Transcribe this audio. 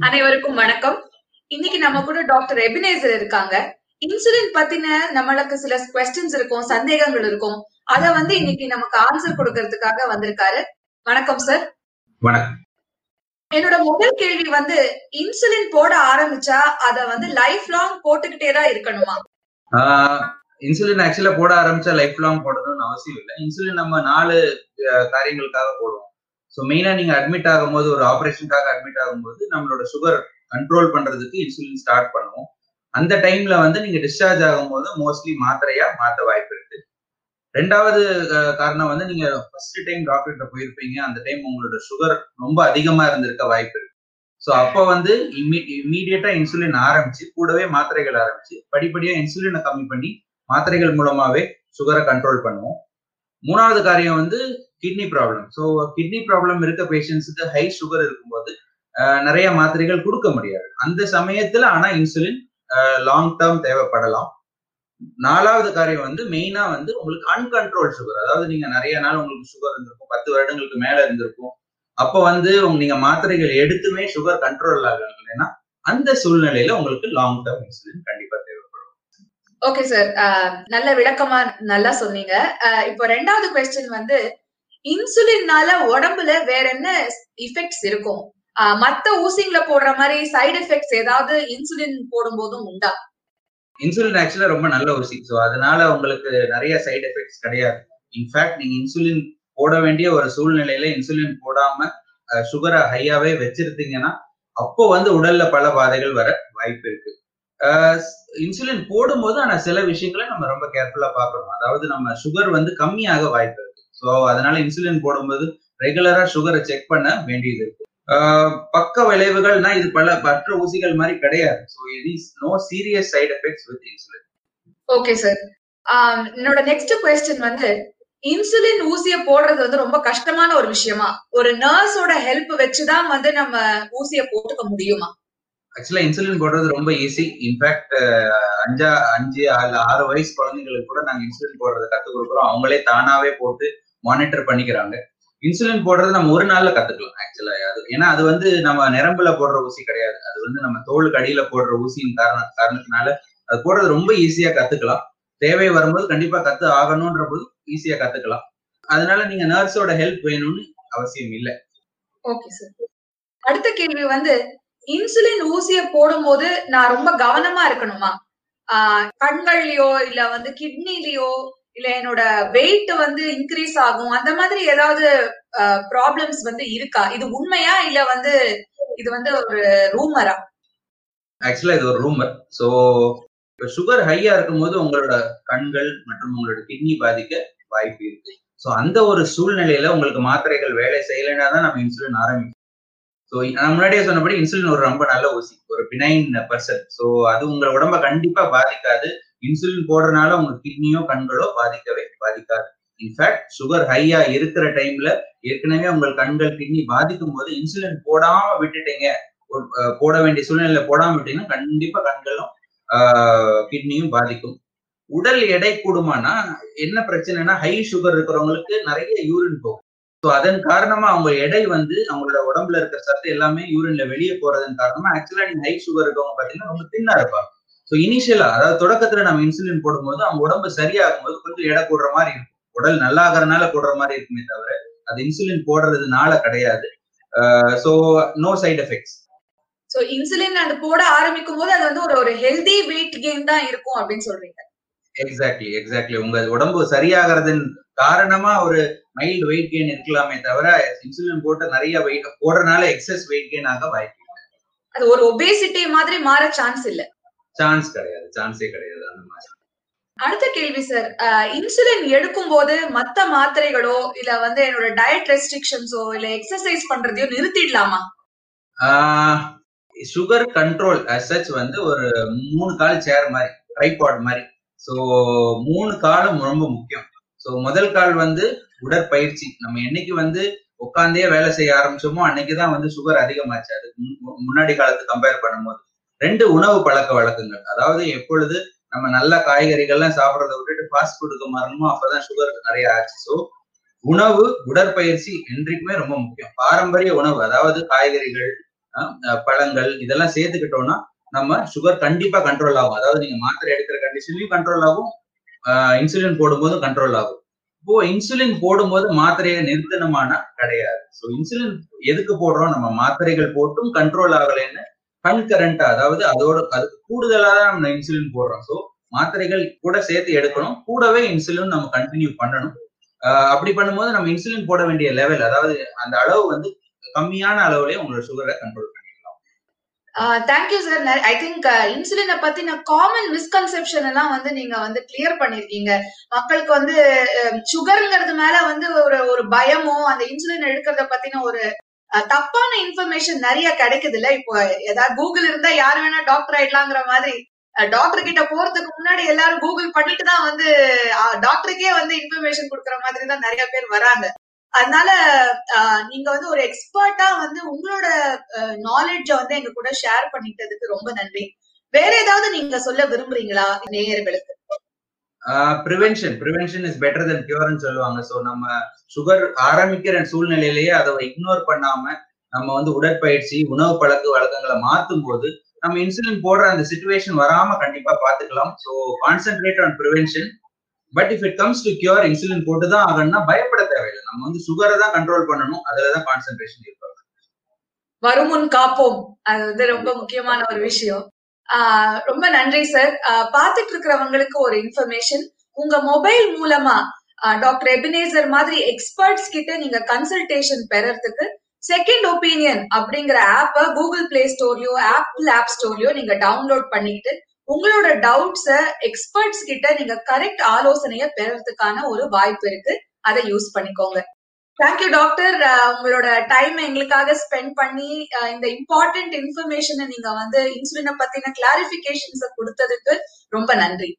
அனைவருக்கும் வணக்கம். இன்னைக்கு நம்ம கூட டாக்டர் எபினேசர் இருக்காங்க. இன்சுலின் பத்தின நம்மளுக்கு சில கொஸ்டின்ஸ் இருக்கும் சந்தேகங்கள் இருக்கும். அத வந்து இன்னைக்கு நமக்கு ஆன்சர் கொடுக்கறதுக்காக வந்திருக்காரு. வணக்கம் சார் வணக்கம். என்னோட முதல் கேள்வி வந்து இன்சுலின் போட ஆரம்பிச்சா அத வந்து லைஃப் லாங் போட்டுக்கிட்டே தான் இருக்கணுமா? இன்சுலின் ஆக்சுவலா போட ஆரம்பிச்சா லைஃப் லாங் போடணும்னு அவசியம் இல்லை. இன்சுலின் நம்ம நாலு காரியங்களுக்காக போடுவோம். ஸோ மெயினாக நீங்கள் அட்மிட் ஆகும்போது ஒரு ஆப்ரேஷனுக்காக அட்மிட் ஆகும்போது நம்மளோட சுகர் கண்ட்ரோல் பண்ணுறதுக்கு இன்சுலின் ஸ்டார்ட் பண்ணுவோம். அந்த டைம்ல வந்து நீங்க டிஸ்சார்ஜ் ஆகும்போது மோஸ்ட்லி மாத்திரையா மாற்ற வாய்ப்பு இருக்கு. ரெண்டாவது காரணம் வந்து நீங்க ஃபர்ஸ்ட் டைம் டாக்டர்கிட்ட போயிருப்பீங்க. அந்த டைம் உங்களோட சுகர் ரொம்ப அதிகமா இருந்திருக்க வாய்ப்பு இருக்கு. ஸோ அப்போ வந்து இம்மீடியட்டா இன்சுலின் ஆரம்பிச்சு கூடவே மாத்திரைகள் ஆரம்பிச்சு படிப்படியா இன்சுலினை கம்மி பண்ணி மாத்திரைகள் மூலமாவே சுகரை கண்ட்ரோல் பண்ணுவோம். மூணாவது காரியம் வந்து kidney problem so kidney problem இருக்க பேஷண்ட்ஸுக்கு ஹை சுகர் இருக்கும்போது நிறைய மாத்திரைகள் கொடுக்க முடியாது. அந்த சமயத்துல ஆனா இன்சுலின் லாங் டேர்ம் தேவைப்படலாம். நாலாவது காரியம் வந்து மெயினா வந்து உங்களுக்கு அன்கண்ட்ரோல் சுகர் அதாவது நீங்க நிறைய நாள் உங்களுக்கு சுகர் இருந்திருக்கும் பத்து வருடங்களுக்கு மேல இருந்திருக்கும். அப்போ வந்து உங்க- நீங்க மாத்திரைகள் எடுத்துமே சுகர் கண்ட்ரோல் ஆகலைன்னா அந்த சூழ்நிலையில உங்களுக்கு லாங் டேர்ம் இன்சுலின் கண்டிப்பா ஓகே சார் uh, நல்ல விளக்கமா நல்லா சொன்னீங்க. Uh, இப்போ ரெண்டாவது கொஸ்டின் வந்து இன்சுலின்னால உடம்புல வேற என்ன இஃபெக்ட்ஸ் இருக்கும்? Uh, மத்த ஊசிங்கள போடுற மாதிரி சைடு எஃபெக்ட்ஸ் ஏதாவது இன்சுலின் போடும் போதும் உண்டா? இன்சுலின் ஆக்சுவலா ரொம்ப நல்ல ஊசி. ஸோ அதனால உங்களுக்கு நிறைய சைடு எஃபெக்ட்ஸ் கிடையாது. இன்ஃபேக்ட் நீங்க இன்சுலின் போட வேண்டிய ஒரு சூழ்நிலையில இன்சுலின் போடாம சுகரை ஹையாவே வச்சிருந்தீங்கன்னா அப்போ வந்து உடல்ல பல பாதைகள் வர வாய்ப்பு இருக்கு. இன்சுலின் போடும்போது ஆனா சில விஷயங்களை நம்ம ரொம்ப கேர்ஃபுல்லா பார்க்கணும். அதாவது நம்ம சுகர் வந்து கம்மியாக வாய்ப்பு இருக்கு. ஸோ அதனால இன்சுலின் போடும்போது ரெகுலரா சுகரை செக் பண்ண வேண்டியது இருக்கு. ஆஹ் பக்க விளைவுகள்னா இது பல மற்ற ஊசிகள் மாதிரி கிடையாது. So it is no serious side effects with insulin okay sir என்னோட நெக்ஸ்ட் கொஸ்டின் வந்து இன்சுலின் ஊசிய போடுறது வந்து ரொம்ப கஷ்டமான ஒரு விஷயமா? ஒரு நர்ஸோட ஹெல்ப் வச்சுதான் வந்து நம்ம ஊசிய போட்டுக்க முடியுமா? ஆக்சுவலா இன்சுலின் போடுறது ரொம்ப ஈஸி இன்ஃபேக்ட் அஞ்சா அஞ்சு ஆறு ஆறு வயசு குழந்தைங்களுக்கு கூட நாங்க இன்சுலின் போடுறத கத்துக் கொடுக்குறோம். அவங்களே தானாவே போட்டு மானிட்டர் பண்ணிக்கிறாங்க. இன்சுலின் போடுறது நம்ம ஒரு நாள்ல கத்துக்கலாம் ஆக்சுவலா அது ஏன்னா அது வந்து நம்ம நிரம்புல போடுற ஊசி கிடையாது. அது வந்து நம்ம தோலுக்கு கடியில போடுற ஊசியின் காரண காரணத்தினால அது போடுறது ரொம்ப ஈஸியா கத்துக்கலாம். தேவை வரும்போது கண்டிப்பா கத்து ஆகணும்ன்ற போது ஈஸியா கத்துக்கலாம். அதனால நீங்க நர்ஸோட ஹெல்ப் வேணும்னு அவசியம் இல்லை. ஓகே சார் அடுத்த கேள்வி வந்து இன்சுலின் ஊசிய போடும்போது நான் ரொம்ப கவனமா இருக்கணுமா? ஆஹ் கண்கள்லயோ இல்ல வந்து கிட்னிலயோ இல்ல என்னோட வெயிட் வந்து இன்க்ரீஸ் ஆகும். அந்த மாதிரி ஏதாவது ப்ராப்ளம்ஸ் வந்து இருக்கா? இது உண்மையா? இல்ல வந்து இது வந்து ஒரு ரூமரா ஆக்சுவலா இது ஒரு ரூமர் ஸோ இப்போ சுகர் ஹையா இருக்கும்போது உங்களோட கண்கள் மற்றும் உங்களோட கிட்னி பாதிக்க வாய்ப்பு இருக்கு. ஸோ அந்த ஒரு சூழ்நிலையில உங்களுக்கு மாத்திரைகள் வேலை செய்யலைன்னா தான் நம்ம இன்சுலின் ஆரம்பிக்கும் ஸோ நான் முன்னாடியே சொன்னபடி இன்சுலின் ஒரு ரொம்ப நல்ல ஊசி ஒரு பினைன் பர்சன் ஸோ அது உங்களை உடம்ப கண்டிப்பா பாதிக்காது. இன்சுலின் போடுறதுனால உங்க கிட்னியோ கண்களோ பாதிக்கவே பாதிக்காது. இன்ஃபேக்ட் சுகர் ஹையா இருக்கிற டைம்ல ஏற்கனவே உங்கள் கண்கள் கிட்னி பாதிக்கும் போது இன்சுலின் போடாம விட்டுட்டீங்க. போட வேண்டிய சூழ்நிலையில போடாம விட்டீங்கன்னா கண்டிப்பா கண்களும் கிட்னியும் பாதிக்கும். உடல் எடை கூடுமானா என்ன பிரச்சனைனா ஹை சுகர் இருக்கிறவங்களுக்கு நிறைய யூரின் போகும். ஸோ அதன் காரணமா அவங்க எடை வந்து அவங்களோட உடம்புல இருக்கிற சத்து எல்லாமே யூரின்ல வெளியே போறதன் காரணமா ஆக்சுவலா நீங்க ஹை சுகர் இருக்கவங்க பாத்தீங்கன்னா ரொம்ப தின்னா இருப்பாங்க. ஸோ இனிஷியலா அதாவது தொடக்கத்துல நம்ம இன்சுலின் போடும்போது அவங்க உடம்பு சரியாகும் போது கொஞ்சம் எடை கூடுற மாதிரி இருக்கும். உடல் நல்லா ஆகிறதுனால கூடுற மாதிரி இருக்குமே தவிர அது இன்சுலின் போடுறதுனால கிடையாது. So no side effects so insulin அது போட ஆரம்பிக்கும் போது அது வந்து ஒரு ஒரு ஹெல்தி வெயிட் கெயின் தான் இருக்கும் அப்படின்னு சொல்றீங்க. எக்ஸாக்ட்லி எக்ஸாக்ட்லி உங்க உடம்பு சரியாகிறதன் காரணமா ஒரு மைல்டு வெயிட் கெயின் இருக்கலாமே தவிர இன்சுலின் போட்டு நிறைய வெயிட் போடுறதுனால எக்ஸஸ் வெயிட் கெயின் ஆக வாய்ப்பு அது ஒரு ஒபேசிட்டி மாதிரி மாற சான்ஸ் இல்ல. சான்ஸ் கிடையாது. சான்ஸே கிடையாது அந்த மாதிரி. அடுத்த கேள்வி சார் இன்சுலின் எடுக்கும் போது மத்த மாத்திரைகளோ இல்ல வந்து என்னோட டயட் ரெஸ்ட்ரிக்ஷன்ஸோ இல்ல எக்ஸசைஸ் பண்றதையோ நிறுத்திடலாமா? சுகர் கண்ட்ரோல் சச் வந்து ஒரு மூணு கால் சேர் மாதிரி ட்ரைபாட் மாதிரி. ஸோ மூணு காலும் ரொம்ப முக்கியம். ஸோ முதல் கால் வந்து உடற்பயிற்சி. நம்ம என்னைக்கு வந்து உட்காந்தே வேலை செய்ய ஆரம்பிச்சோமோ அன்னைக்குதான் வந்து சுகர் அதிகமாச்சு. அதுக்கு முன்னாடி காலத்து கம்பேர் பண்ணும்போது. ரெண்டு உணவு பழக்க வழக்கங்கள். அதாவது எப்பொழுது நம்ம நல்ல காய்கறிகள்லாம் சாப்பிட்றத விட்டுட்டு ஃபாஸ்ட் ஃபுட்டுக்கு மாறணுமோ அப்பதான் சுகர் நிறைய ஆச்சு. ஸோ உணவு உடற்பயிற்சி என்றைக்குமே ரொம்ப முக்கியம். பாரம்பரிய உணவு அதாவது காய்கறிகள் பழங்கள் இதெல்லாம் சேர்த்துக்கிட்டோம்னா நம்ம சுகர் கண்டிப்பா கண்ட்ரோல் ஆகும். அதாவது நீங்க மாத்திரை எடுக்கிற கண்டிஷன்லயும் கண்ட்ரோல் ஆகும் இன்சுலின் போடும்போது கண்ட்ரோல் ஆகும். இப்போ இன்சுலின் போடும்போது மாத்திரையை நிறுத்தணுமானா கிடையாது. ஸோ இன்சுலின் எதுக்கு போடுறோம்? நம்ம மாத்திரைகள் போட்டும் கண்ட்ரோல் ஆகலைன்னு கன்கரண்டா அதாவது அதோட அதுக்கு கூடுதலா தான் நம்ம இன்சுலின் போடுறோம். ஸோ மாத்திரைகள் கூட சேர்த்து எடுக்கணும். கூடவே இன்சுலின் நம்ம கண்டினியூ பண்ணணும். அப்படி பண்ணும்போது நம்ம இன்சுலின் போட வேண்டிய லெவல் அதாவது அந்த அளவு வந்து கம்மியான அளவுலயே உங்களோட சுகரை கண்ட்ரோல் பண்ணணும் thank you sir I think இன்சுலினை பத்தின காமன் மிஸ்கன்செப்ஷன் எல்லாம் வந்து நீங்க வந்து கிளியர் பண்ணிருக்கீங்க. மக்களுக்கு வந்து சுகருங்கிறது மேல வந்து ஒரு ஒரு பயமோ அந்த இன்சுலின் எடுக்கிறத பத்தின ஒரு தப்பான இன்ஃபர்மேஷன் நிறைய கிடைக்குது இல்ல இப்போ ஏதாவது கூகுள் இருந்தா யாரு வேணா டாக்டர் ஆயிடலாங்கிற மாதிரி டாக்டர் கிட்ட போறதுக்கு முன்னாடி எல்லாரும் கூகுள் பண்ணிட்டு தான் வந்து டாக்டருக்கே வந்து இன்ஃபர்மேஷன் கொடுக்குற மாதிரி தான் நிறைய பேர் வராங்க. அதனால நீங்க வந்து ஒரு எக்ஸ்பர்ட்டா வந்து உங்களோட நாலேஜ வந்து எங்க கூட ஷேர் பண்ணிட்டதுக்கு ரொம்ப நன்றி. வேற ஏதாவது நீங்க சொல்ல விரும்புறீங்களா நேயர்களுக்கு? Prevention prevention is better then கியூர்னு சொல்லுவாங்க. ஸோ நம்ம சுகர் ஆரம்பிக்கிற சூழ்நிலையிலேயே அதை இக்னோர் பண்ணாம நம்ம வந்து உடற்பயிற்சி உணவு பழக்க வழக்கங்களை மாற்றும் போது நம்ம இன்சுலின் போடுற அந்த சுச்சுவேஷன் வராம கண்டிப்பா பாத்துக்கலாம். So concentrate on prevention but if it comes to cure insulin போட்டு தான் ஆகணும்னா பயப்பட நம்ம வந்து சுகரை தான் கண்ட்ரோல் பண்ணணும். அதுல தான் கான்சென்ட்ரேஷன் இருப்பாங்க வருமுன் காப்போம். அது வந்து ரொம்ப முக்கியமான ஒரு விஷயம். ஆஹ் ரொம்ப நன்றி சார் பாத்துட்டு இருக்கிறவங்களுக்கு ஒரு இன்ஃபர்மேஷன் உங்க மொபைல் மூலமா டாக்டர் எபினேசர் மாதிரி எக்ஸ்பர்ட்ஸ் கிட்ட நீங்க கன்சல்டேஷன் பெறறதுக்கு செகண்ட் ஒப்பீனியன் அப்படிங்கிற ஆப்ப கூகுள் பிளே ஸ்டோர்லயோ ஆப்பிள் ஆப் ஸ்டோர்லயோ நீங்க டவுன்லோட் பண்ணிட்டு உங்களோட டவுட்ஸ எக்ஸ்பர்ட்ஸ் கிட்ட நீங்க கரெக்ட் ஆலோசனைய பெறறதுக்கான ஒரு வாய்ப்பு இருக்கு. அதை யூஸ் பண்ணிக்கோங்க. தேங்க்யூ டாக்டர் உங்களோட டைம் எங்களுக்காக ஸ்பெண்ட் பண்ணி இந்த இம்பார்ட்டன்ட் இன்ஃபர்மேஷனை நீங்க வந்து இன்சுலினை பத்தின கிளாரிபிகேஷன்ஸ கொடுத்ததுக்கு ரொம்ப நன்றி.